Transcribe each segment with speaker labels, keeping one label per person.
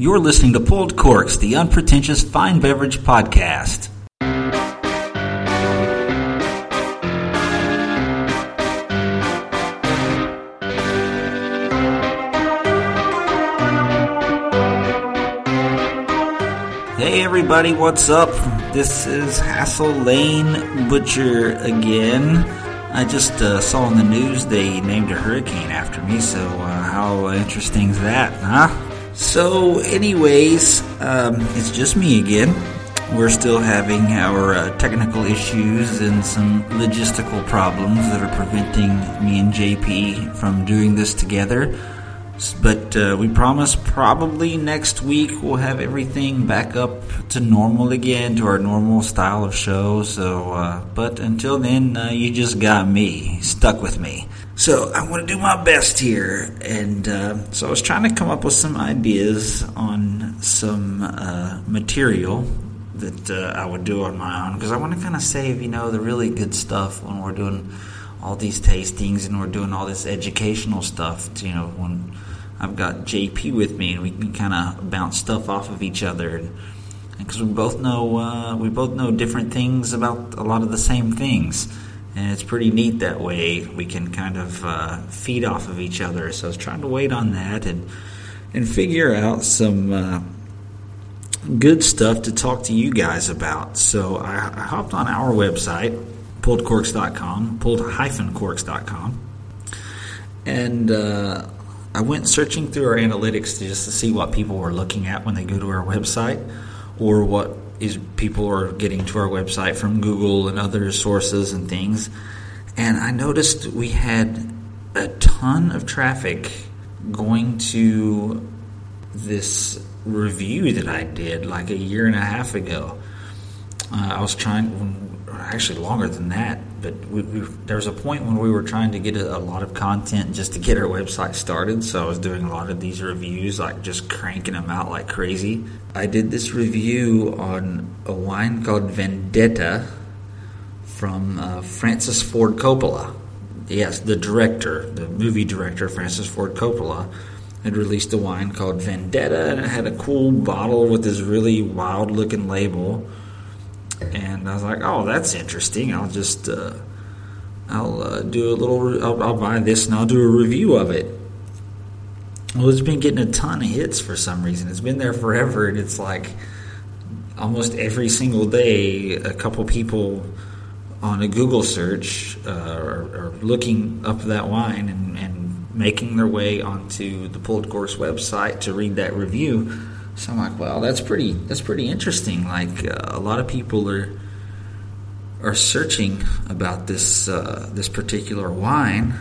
Speaker 1: You're listening to Pulled Corks, the unpretentious fine beverage podcast. Hey everybody, what's up? This is Hassel Lane Butcher again. I just uh, saw in the news they named a hurricane after me, so uh, how interesting is that, huh? So, anyways, um, it's just me again. We're still having our uh, technical issues and some logistical problems that are preventing me and JP from doing this together. But uh, we promise probably next week we'll have everything back up to normal again, to our normal style of show. So, uh, but until then, uh, you just got me stuck with me. So I'm going to do my best here, and uh, so I was trying to come up with some ideas on some uh, material that uh, I would do on my own because I want to kind of save, you know, the really good stuff when we're doing all these tastings and we're doing all this educational stuff. You know, when I've got JP with me and we can kind of bounce stuff off of each other, because we both know uh, we both know different things about a lot of the same things and it's pretty neat that way. We can kind of uh, feed off of each other. So I was trying to wait on that and and figure out some uh, good stuff to talk to you guys about. So I, I hopped on our website, pulledcorks.com, pulled-corks.com, and uh, I went searching through our analytics just to see what people were looking at when they go to our website or what is people are getting to our website from Google and other sources and things. And I noticed we had a ton of traffic going to this review that I did like a year and a half ago. Uh, I was trying, actually longer than that, but we, we, there was a point when we were trying to get a, a, lot of content just to get our website started. So I was doing a lot of these reviews, like just cranking them out like crazy. I did this review on a wine called Vendetta from uh, Francis Ford Coppola. Yes, the director, the movie director, Francis Ford Coppola, had released a wine called Vendetta, and it had a cool bottle with this really wild looking label and I was like, "Oh, that's interesting. I'll just uh, I'll uh, do a little. I'll, I'll, buy this and I'll do a review of it." Well, it's been getting a ton of hits for some reason. It's been there forever, and it's like almost every single day, a couple people on a Google search uh, are, are, looking up that wine and, and making their way onto the Pulled Corks website to read that review so I'm like, well, that's pretty that's pretty interesting. Like uh, a lot of people are are searching about this uh, this particular wine,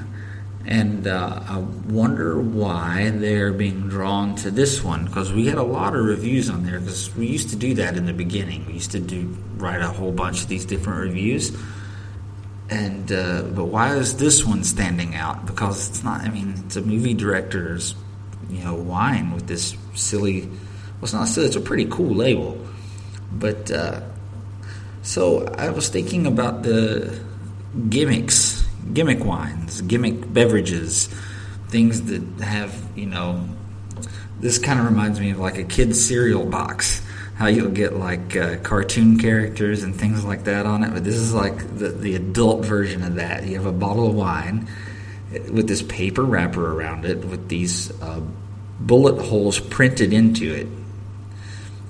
Speaker 1: and uh, I wonder why they're being drawn to this one because we had a lot of reviews on there because we used to do that in the beginning. We used to do write a whole bunch of these different reviews. And uh, but why is this one standing out? Because it's not. I mean, it's a movie director's, you know, wine with this silly it's not silly, it's a pretty cool label. But uh, so I was thinking about the gimmicks, gimmick wines, gimmick beverages, things that have, you know, this kind of reminds me of like a kid's cereal box. How you'll get like uh, cartoon characters and things like that on it, but this is like the, the adult version of that. You have a bottle of wine with this paper wrapper around it with these uh, bullet holes printed into it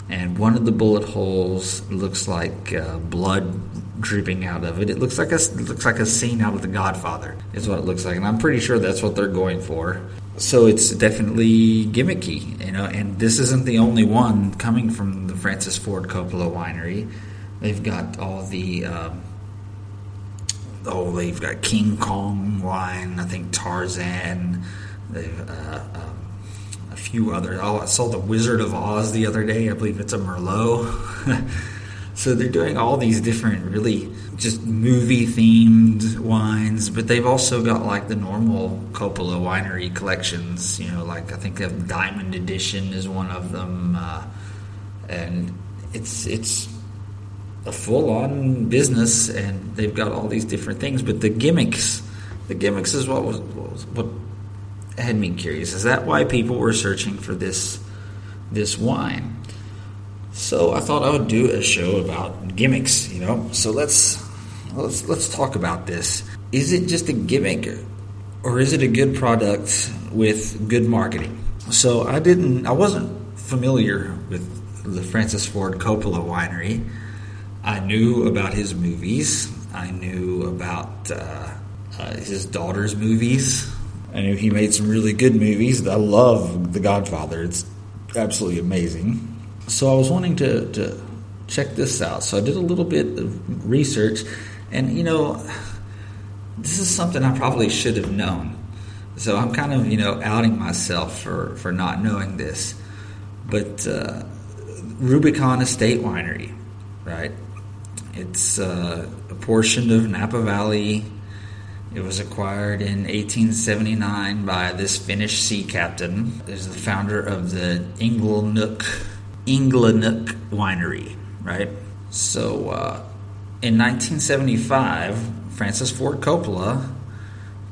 Speaker 1: and one of the bullet holes looks like uh, blood dripping out of it. It looks like a looks like a scene out of The Godfather. Is what it looks like, and I'm pretty sure that's what they're going for. So it's definitely gimmicky, you know. And this isn't the only one coming from the Francis Ford Coppola winery. They've got all the um, oh, they've got King Kong wine. I think Tarzan. They've uh, um, few other. Oh, I saw the Wizard of Oz the other day. I believe it's a Merlot. so they're doing all these different, really just movie themed wines, but they've also got like the normal Coppola winery collections. You know, like I think have Diamond Edition is one of them, uh, and it's it's a full on business, and they've got all these different things. But the gimmicks, the gimmicks is what was what, was, what had me curious. Is that why people were searching for this this wine. So I thought I would do a show about gimmicks, you know. So let's let's let's talk about this. Is it just a gimmick or is it a good product with good marketing? So I didn't I wasn't familiar with the Francis Ford Coppola winery. I knew about his movies. I knew about uh, uh, his daughter's movies. I knew he made some really good movies. I love The Godfather. It's absolutely amazing. So I was wanting to, to check this out. So I did a little bit of research, and you know, this is something I probably should have known. So I'm kind of you know outing myself for for not knowing this. But uh, Rubicon Estate Winery, right? It's uh, a portion of Napa Valley. It was acquired in 1879 by this Finnish sea captain. Is the founder of the Inglenook Inglenook Winery, right? So, uh, in 1975, Francis Ford Coppola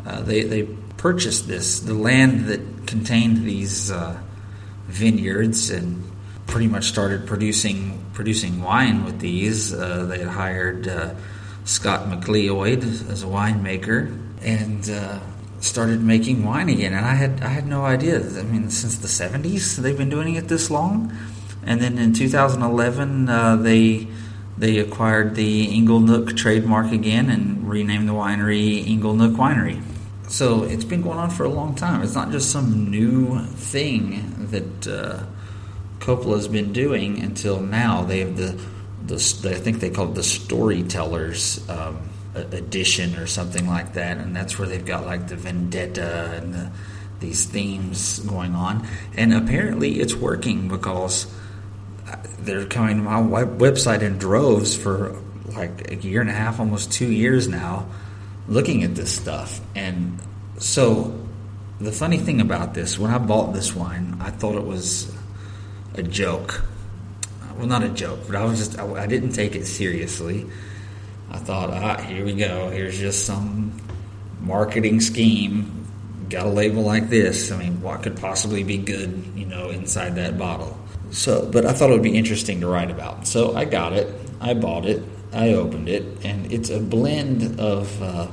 Speaker 1: uh, they they purchased this the land that contained these uh, vineyards and pretty much started producing producing wine with these. Uh, they had hired uh, Scott McLeod as a winemaker and uh, started making wine again. And I had I had no idea. I mean, since the '70s they've been doing it this long. And then in 2011 uh, they they acquired the Inglenook trademark again and renamed the winery Inglenook Winery. So it's been going on for a long time. It's not just some new thing that uh, Coppola's been doing until now. They have the, the I think they call it the Storytellers um, edition or something like that, and that's where they've got like the vendetta and the, these themes going on. And apparently, it's working because uh, they're coming to my website in droves for like a year and a half, almost two years now, looking at this stuff. And so, the funny thing about this, when I bought this wine, I thought it was a joke. Well, not a joke, but I was just, I, I didn't take it seriously. I thought, ah, here we go. Here's just some marketing scheme. Got a label like this. I mean, what could possibly be good, you know, inside that bottle? So, but I thought it would be interesting to write about. So I got it. I bought it. I opened it, and it's a blend of uh,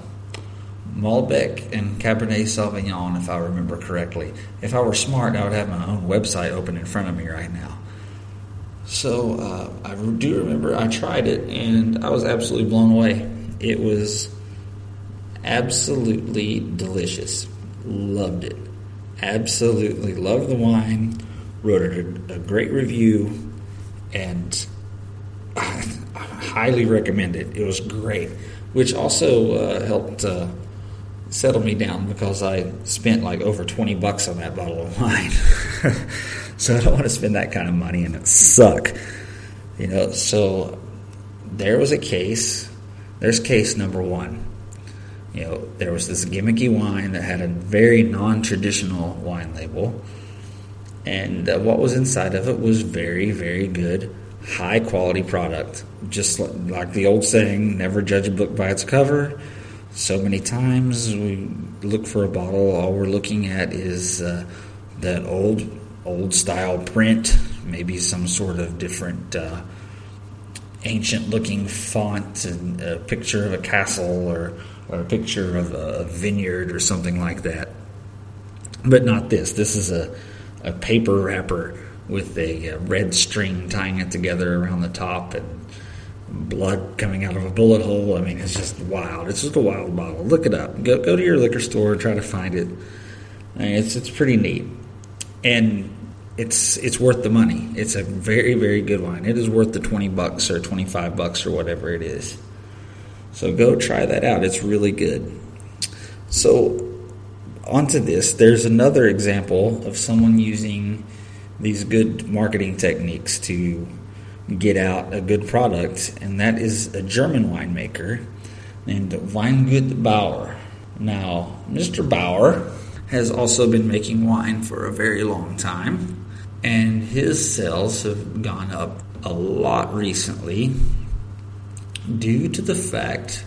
Speaker 1: Malbec and Cabernet Sauvignon, if I remember correctly. If I were smart, I would have my own website open in front of me right now. So uh, I do remember I tried it and I was absolutely blown away. It was absolutely delicious. Loved it. Absolutely loved the wine. Wrote a, a great review and I highly recommend it. It was great, which also uh, helped. Uh, settle me down because I spent like over 20 bucks on that bottle of wine. so I don't want to spend that kind of money and it suck. You know, so there was a case. There's case number one. You know, there was this gimmicky wine that had a very non traditional wine label. And uh, what was inside of it was very, very good, high quality product. Just like the old saying, never judge a book by its cover so many times we look for a bottle, all we're looking at is uh, that old old style print, maybe some sort of different uh, ancient looking font and a picture of a castle or, or a picture of a vineyard or something like that. But not this. This is a, a paper wrapper with a, a red string tying it together around the top and blood coming out of a bullet hole. I mean, it's just wild. It's just a wild bottle. Look it up. Go go to your liquor store, try to find it. It's it's pretty neat, and it's it's worth the money. It's a very very good wine. It is worth the twenty bucks or twenty five bucks or whatever it is. So go try that out. It's really good. So onto this, there's another example of someone using these good marketing techniques to get out a good product, and that is a German winemaker named Weingut Bauer. Now, Mr. Bauer has also been making wine for a very long time, and his sales have gone up a lot recently due to the fact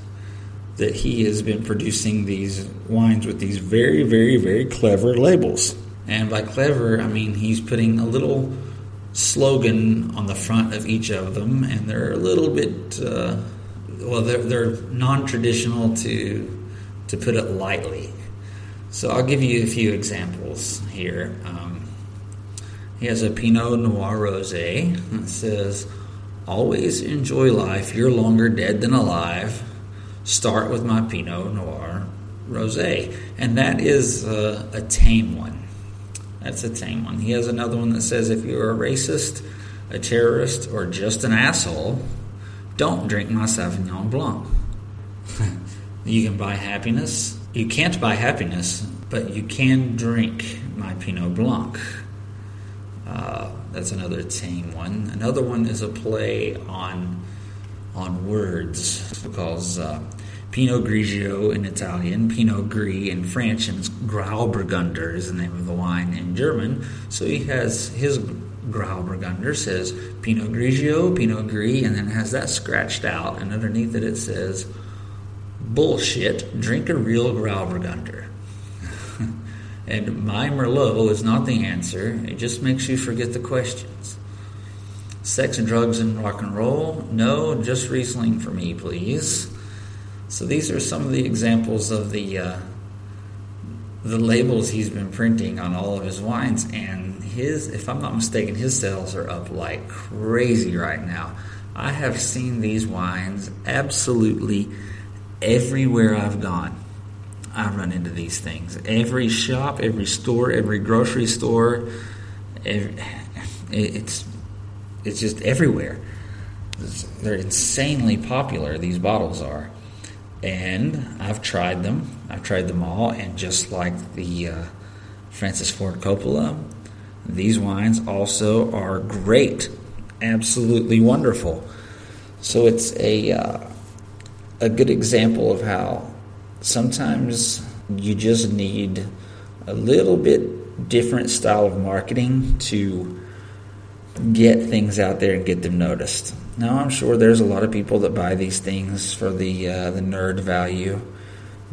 Speaker 1: that he has been producing these wines with these very, very, very clever labels. And by clever, I mean he's putting a little slogan on the front of each of them, and they're a little bit uh, well, they're, they're non-traditional to to put it lightly. So I'll give you a few examples here. Um, he has a Pinot Noir Rosé that says, "Always enjoy life. You're longer dead than alive. Start with my Pinot Noir Rosé," and that is uh, a tame one. That's a tame one. He has another one that says, "If you're a racist, a terrorist, or just an asshole, don't drink my Sauvignon Blanc." you can buy happiness. You can't buy happiness, but you can drink my Pinot Blanc. Uh, that's another tame one. Another one is a play on on words because uh, Pinot Grigio in Italian, Pinot Gris in French, and Grauburgunder is the name of the wine in German. So he has his Grauburgunder says Pinot Grigio, Pinot Gris, and then has that scratched out, and underneath it it says bullshit. Drink a real Grauburgunder. and my Merlot is not the answer. It just makes you forget the questions. Sex and drugs and rock and roll? No, just Riesling for me, please. So these are some of the examples of the uh, the labels he's been printing on all of his wines, and his, if I'm not mistaken, his sales are up like crazy right now. I have seen these wines absolutely everywhere I've gone. I run into these things. Every shop, every store, every grocery store, every, it's it's just everywhere. They're insanely popular. These bottles are, and I've tried them. I've tried them all, and just like the uh, Francis Ford Coppola, these wines also are great, absolutely wonderful. So it's a uh, a good example of how sometimes you just need a little bit different style of marketing to get things out there and get them noticed. Now, I'm sure there's a lot of people that buy these things for the uh, the nerd value,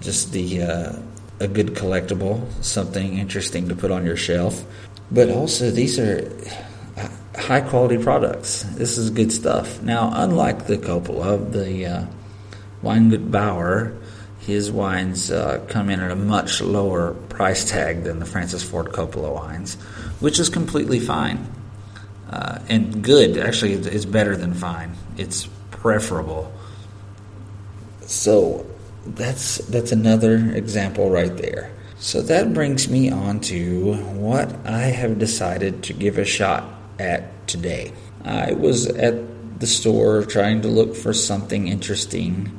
Speaker 1: just the uh, a good collectible, something interesting to put on your shelf. But also, these are high quality products. This is good stuff. Now, unlike the Coppola, the uh, Weingut Bauer, his wines uh, come in at a much lower price tag than the Francis Ford Coppola wines, which is completely fine uh, and good. Actually, it's better than fine. It's preferable. So that's that's another example right there. So that brings me on to what I have decided to give a shot at today. I was at the store trying to look for something interesting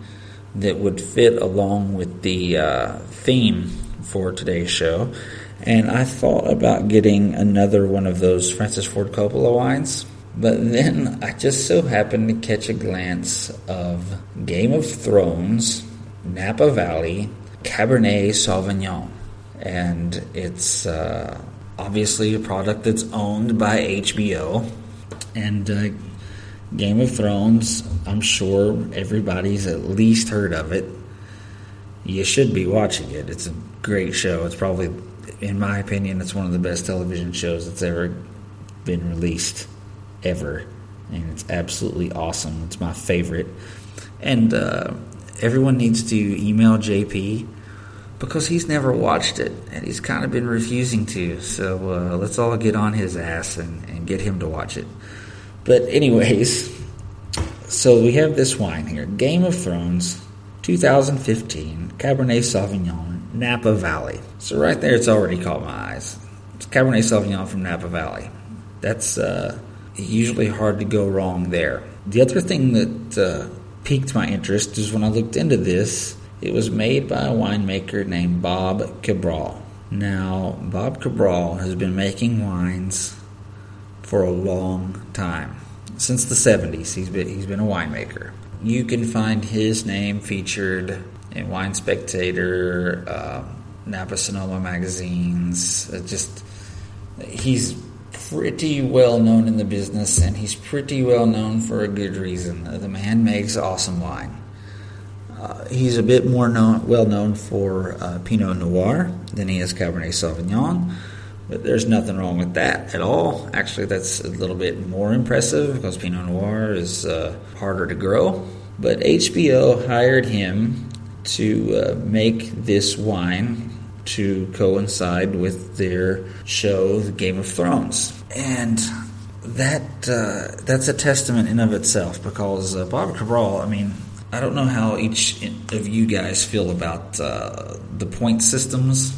Speaker 1: that would fit along with the uh, theme for today's show. And I thought about getting another one of those Francis Ford Coppola wines. But then I just so happened to catch a glance of Game of Thrones, Napa Valley, Cabernet Sauvignon. And it's uh, obviously a product that's owned by HBO. And uh, Game of Thrones, I'm sure everybody's at least heard of it. You should be watching it. It's a great show. It's probably, in my opinion, it's one of the best television shows that's ever been released, ever. And it's absolutely awesome. It's my favorite. And uh, everyone needs to email JP because he's never watched it and he's kind of been refusing to. So uh, let's all get on his ass and, and get him to watch it. But, anyways, so we have this wine here Game of Thrones 2015 Cabernet Sauvignon Napa Valley. So, right there, it's already caught my eyes. It's Cabernet Sauvignon from Napa Valley. That's uh, usually hard to go wrong there. The other thing that uh, piqued my interest is when I looked into this, it was made by a winemaker named Bob Cabral. Now, Bob Cabral has been making wines for a long time. Since the 70s, he's been, he's been a winemaker. You can find his name featured in Wine Spectator, uh, Napa Sonoma magazines. Uh, just he's pretty well known in the business, and he's pretty well known for a good reason. The man makes awesome wine. Uh, he's a bit more known, well known for uh, Pinot Noir than he is Cabernet Sauvignon, But there's nothing wrong with that at all. Actually, that's a little bit more impressive because Pinot Noir is uh, harder to grow. But HBO hired him to uh, make this wine to coincide with their show, the Game of Thrones. And that uh, that's a testament in of itself because uh, Bob Cabral, I mean, I don't know how each of you guys feel about uh, the point systems.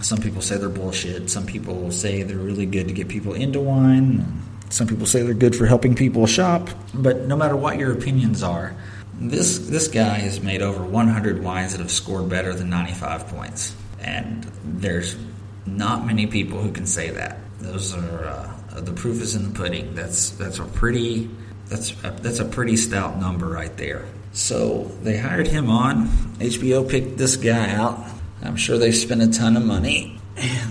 Speaker 1: Some people say they're bullshit. Some people say they're really good to get people into wine. Some people say they're good for helping people shop. But no matter what your opinions are, this this guy has made over 100 wines that have scored better than 95 points, and there's not many people who can say that. Those are uh, the proof is in the pudding. That's that's a pretty that's a, that's a pretty stout number right there. So they hired him on. HBO picked this guy out. I'm sure they spent a ton of money.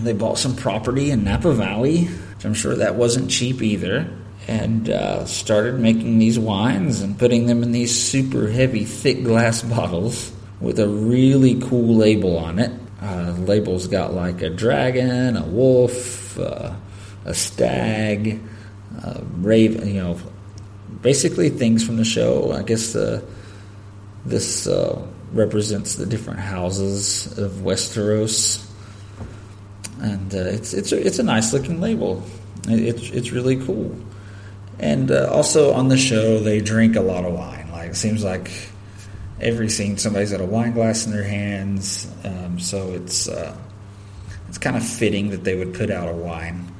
Speaker 1: They bought some property in Napa Valley, which I'm sure that wasn't cheap either, and uh, started making these wines and putting them in these super heavy, thick glass bottles with a really cool label on it. Uh, label's got like a dragon, a wolf, uh, a stag, uh, raven, you know, basically things from the show. I guess this uh, represents the different houses of Westeros, and uh, it's it's a, it's a nice looking label. It's it's really cool, and uh, also on the show they drink a lot of wine. Like it seems like every scene somebody's got a wine glass in their hands, um, so it's uh, it's kind of fitting that they would put out a wine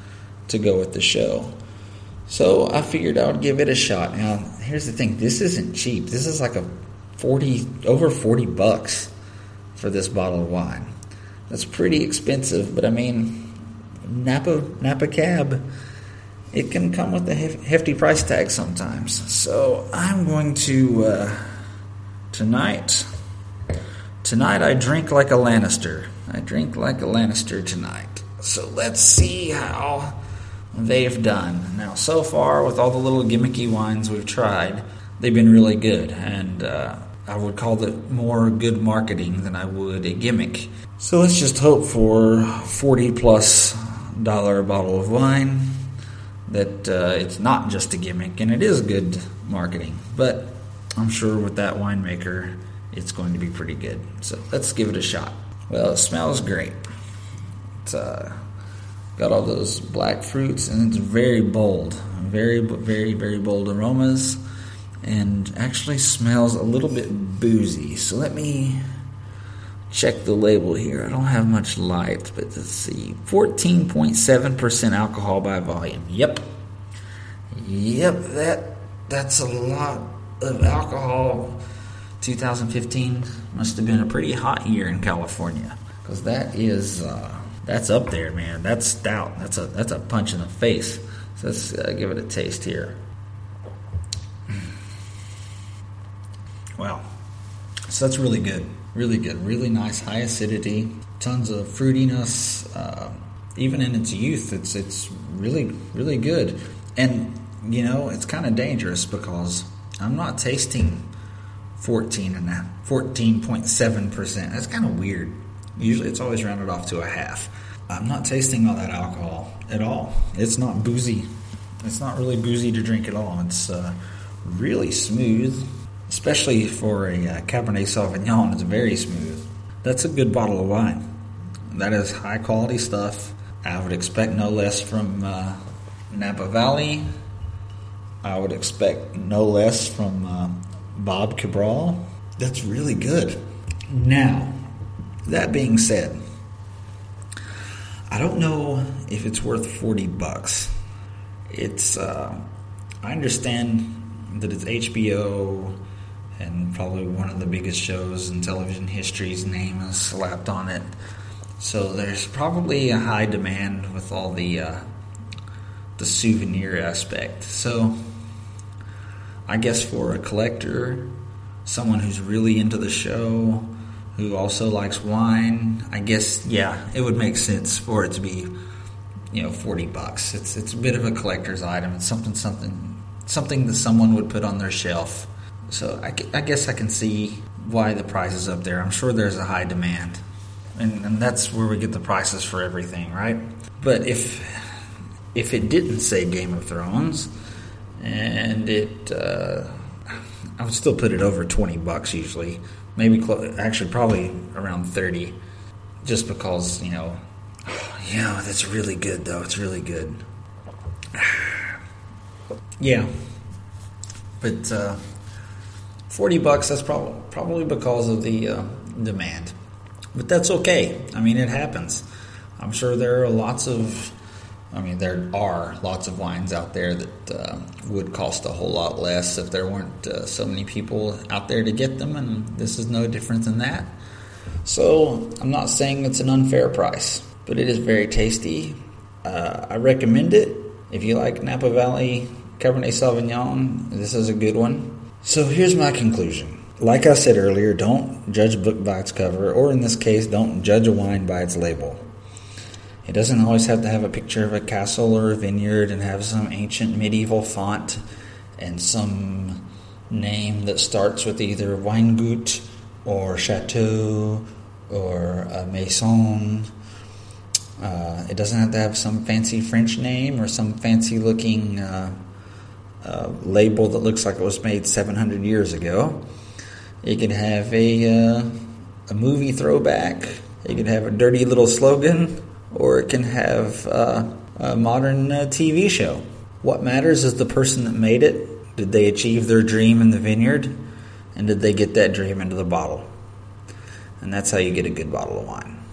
Speaker 1: to go with the show. So I figured I would give it a shot. Now, here's the thing: this isn't cheap. This is like a forty over forty bucks for this bottle of wine. That's pretty expensive, but I mean, Napa Napa Cab, it can come with a hefty price tag sometimes. So I'm going to uh, tonight. Tonight I drink like a Lannister. I drink like a Lannister tonight. So let's see how they've done. Now, so far, with all the little gimmicky wines we've tried, they've been really good, and uh, I would call it more good marketing than I would a gimmick. So let's just hope for 40 plus dollar bottle of wine that uh, it's not just a gimmick and it is good marketing. But I'm sure with that winemaker, it's going to be pretty good. So let's give it a shot. Well, it smells great. It's uh, got all those black fruits and it's very bold very very very bold aromas and actually smells a little bit boozy so let me check the label here i don't have much light but let's see 14.7% alcohol by volume yep yep that that's a lot of alcohol 2015 must have been a pretty hot year in california because that is uh, that's up there, man. That's stout. That's a that's a punch in the face. So let's uh, give it a taste here. Wow. So that's really good. Really good. Really nice, high acidity, tons of fruitiness. Uh, even in its youth, it's it's really really good. And you know, it's kind of dangerous because I'm not tasting 14 and 14.7 percent. That's kind of weird. Usually it's always rounded off to a half. I'm not tasting all that alcohol at all. It's not boozy. It's not really boozy to drink at all. It's uh, really smooth, especially for a uh, Cabernet Sauvignon. It's very smooth. That's a good bottle of wine. That is high quality stuff. I would expect no less from uh, Napa Valley. I would expect no less from uh, Bob Cabral. That's really good. Now, that being said, I don't know if it's worth 40 bucks. It's, uh, I understand that it's HBO and probably one of the biggest shows in television history's name is slapped on it. So there's probably a high demand with all the uh, the souvenir aspect. So I guess for a collector, someone who's really into the show, who also likes wine, I guess yeah, it would make sense for it to be you know 40 bucks. It's it's a bit of a collector's item. It's something something something that someone would put on their shelf. So I, I guess I can see why the price is up there. I'm sure there's a high demand. and, and that's where we get the prices for everything, right? But if if it didn't say Game of Thrones, and it, uh, I would still put it over twenty bucks usually, maybe clo- actually probably around thirty, just because you know, yeah, that's really good though. It's really good. yeah, but uh, forty bucks. That's probably probably because of the uh, demand, but that's okay. I mean, it happens. I'm sure there are lots of I mean, there are lots of wines out there that uh, would cost a whole lot less if there weren't uh, so many people out there to get them, and this is no different than that. So, I'm not saying it's an unfair price, but it is very tasty. Uh, I recommend it. If you like Napa Valley Cabernet Sauvignon, this is a good one. So, here's my conclusion. Like I said earlier, don't judge a book by its cover, or in this case, don't judge a wine by its label. It doesn't always have to have a picture of a castle or a vineyard and have some ancient medieval font and some name that starts with either Weingut or Chateau or a Maison. Uh, it doesn't have to have some fancy French name or some fancy looking uh, uh, label that looks like it was made 700 years ago. It could have a, uh, a movie throwback. It could have a dirty little slogan or it can have uh, a modern uh, TV show. What matters is the person that made it. Did they achieve their dream in the vineyard? And did they get that dream into the bottle? And that's how you get a good bottle of wine,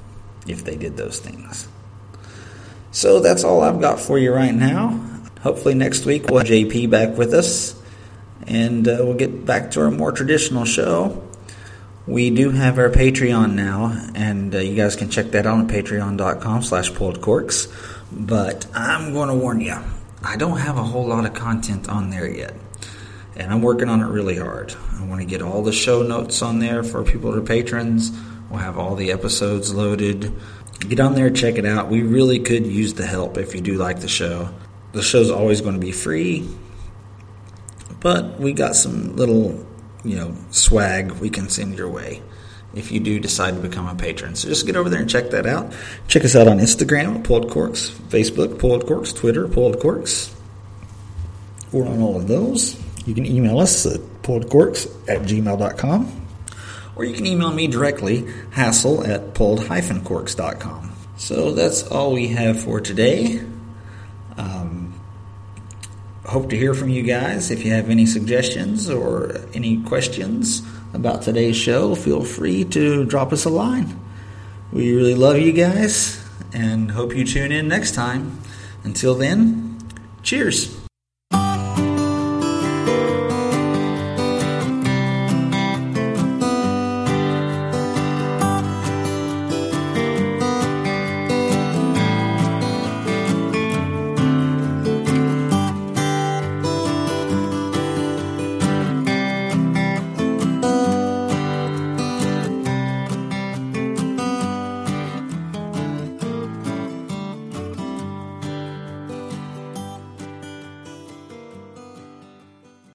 Speaker 1: if they did those things. So that's all I've got for you right now. Hopefully, next week we'll have JP back with us and uh, we'll get back to our more traditional show. We do have our Patreon now, and uh, you guys can check that out at patreon.com slash corks. But I'm going to warn you, I don't have a whole lot of content on there yet. And I'm working on it really hard. I want to get all the show notes on there for people that are patrons. We'll have all the episodes loaded. Get on there, check it out. We really could use the help if you do like the show. The show's always going to be free, but we got some little you know, swag we can send your way if you do decide to become a patron. So just get over there and check that out. Check us out on Instagram Pulled Corks, Facebook, Pulled Corks, Twitter, Pulled Corks. We're on all of those. You can email us at pulledcorks at gmail.com or you can email me directly, hassle at pulled-corks.com. So that's all we have for today. Um, hope to hear from you guys. If you have any suggestions or any questions about today's show, feel free to drop us a line. We really love you guys and hope you tune in next time. Until then, cheers.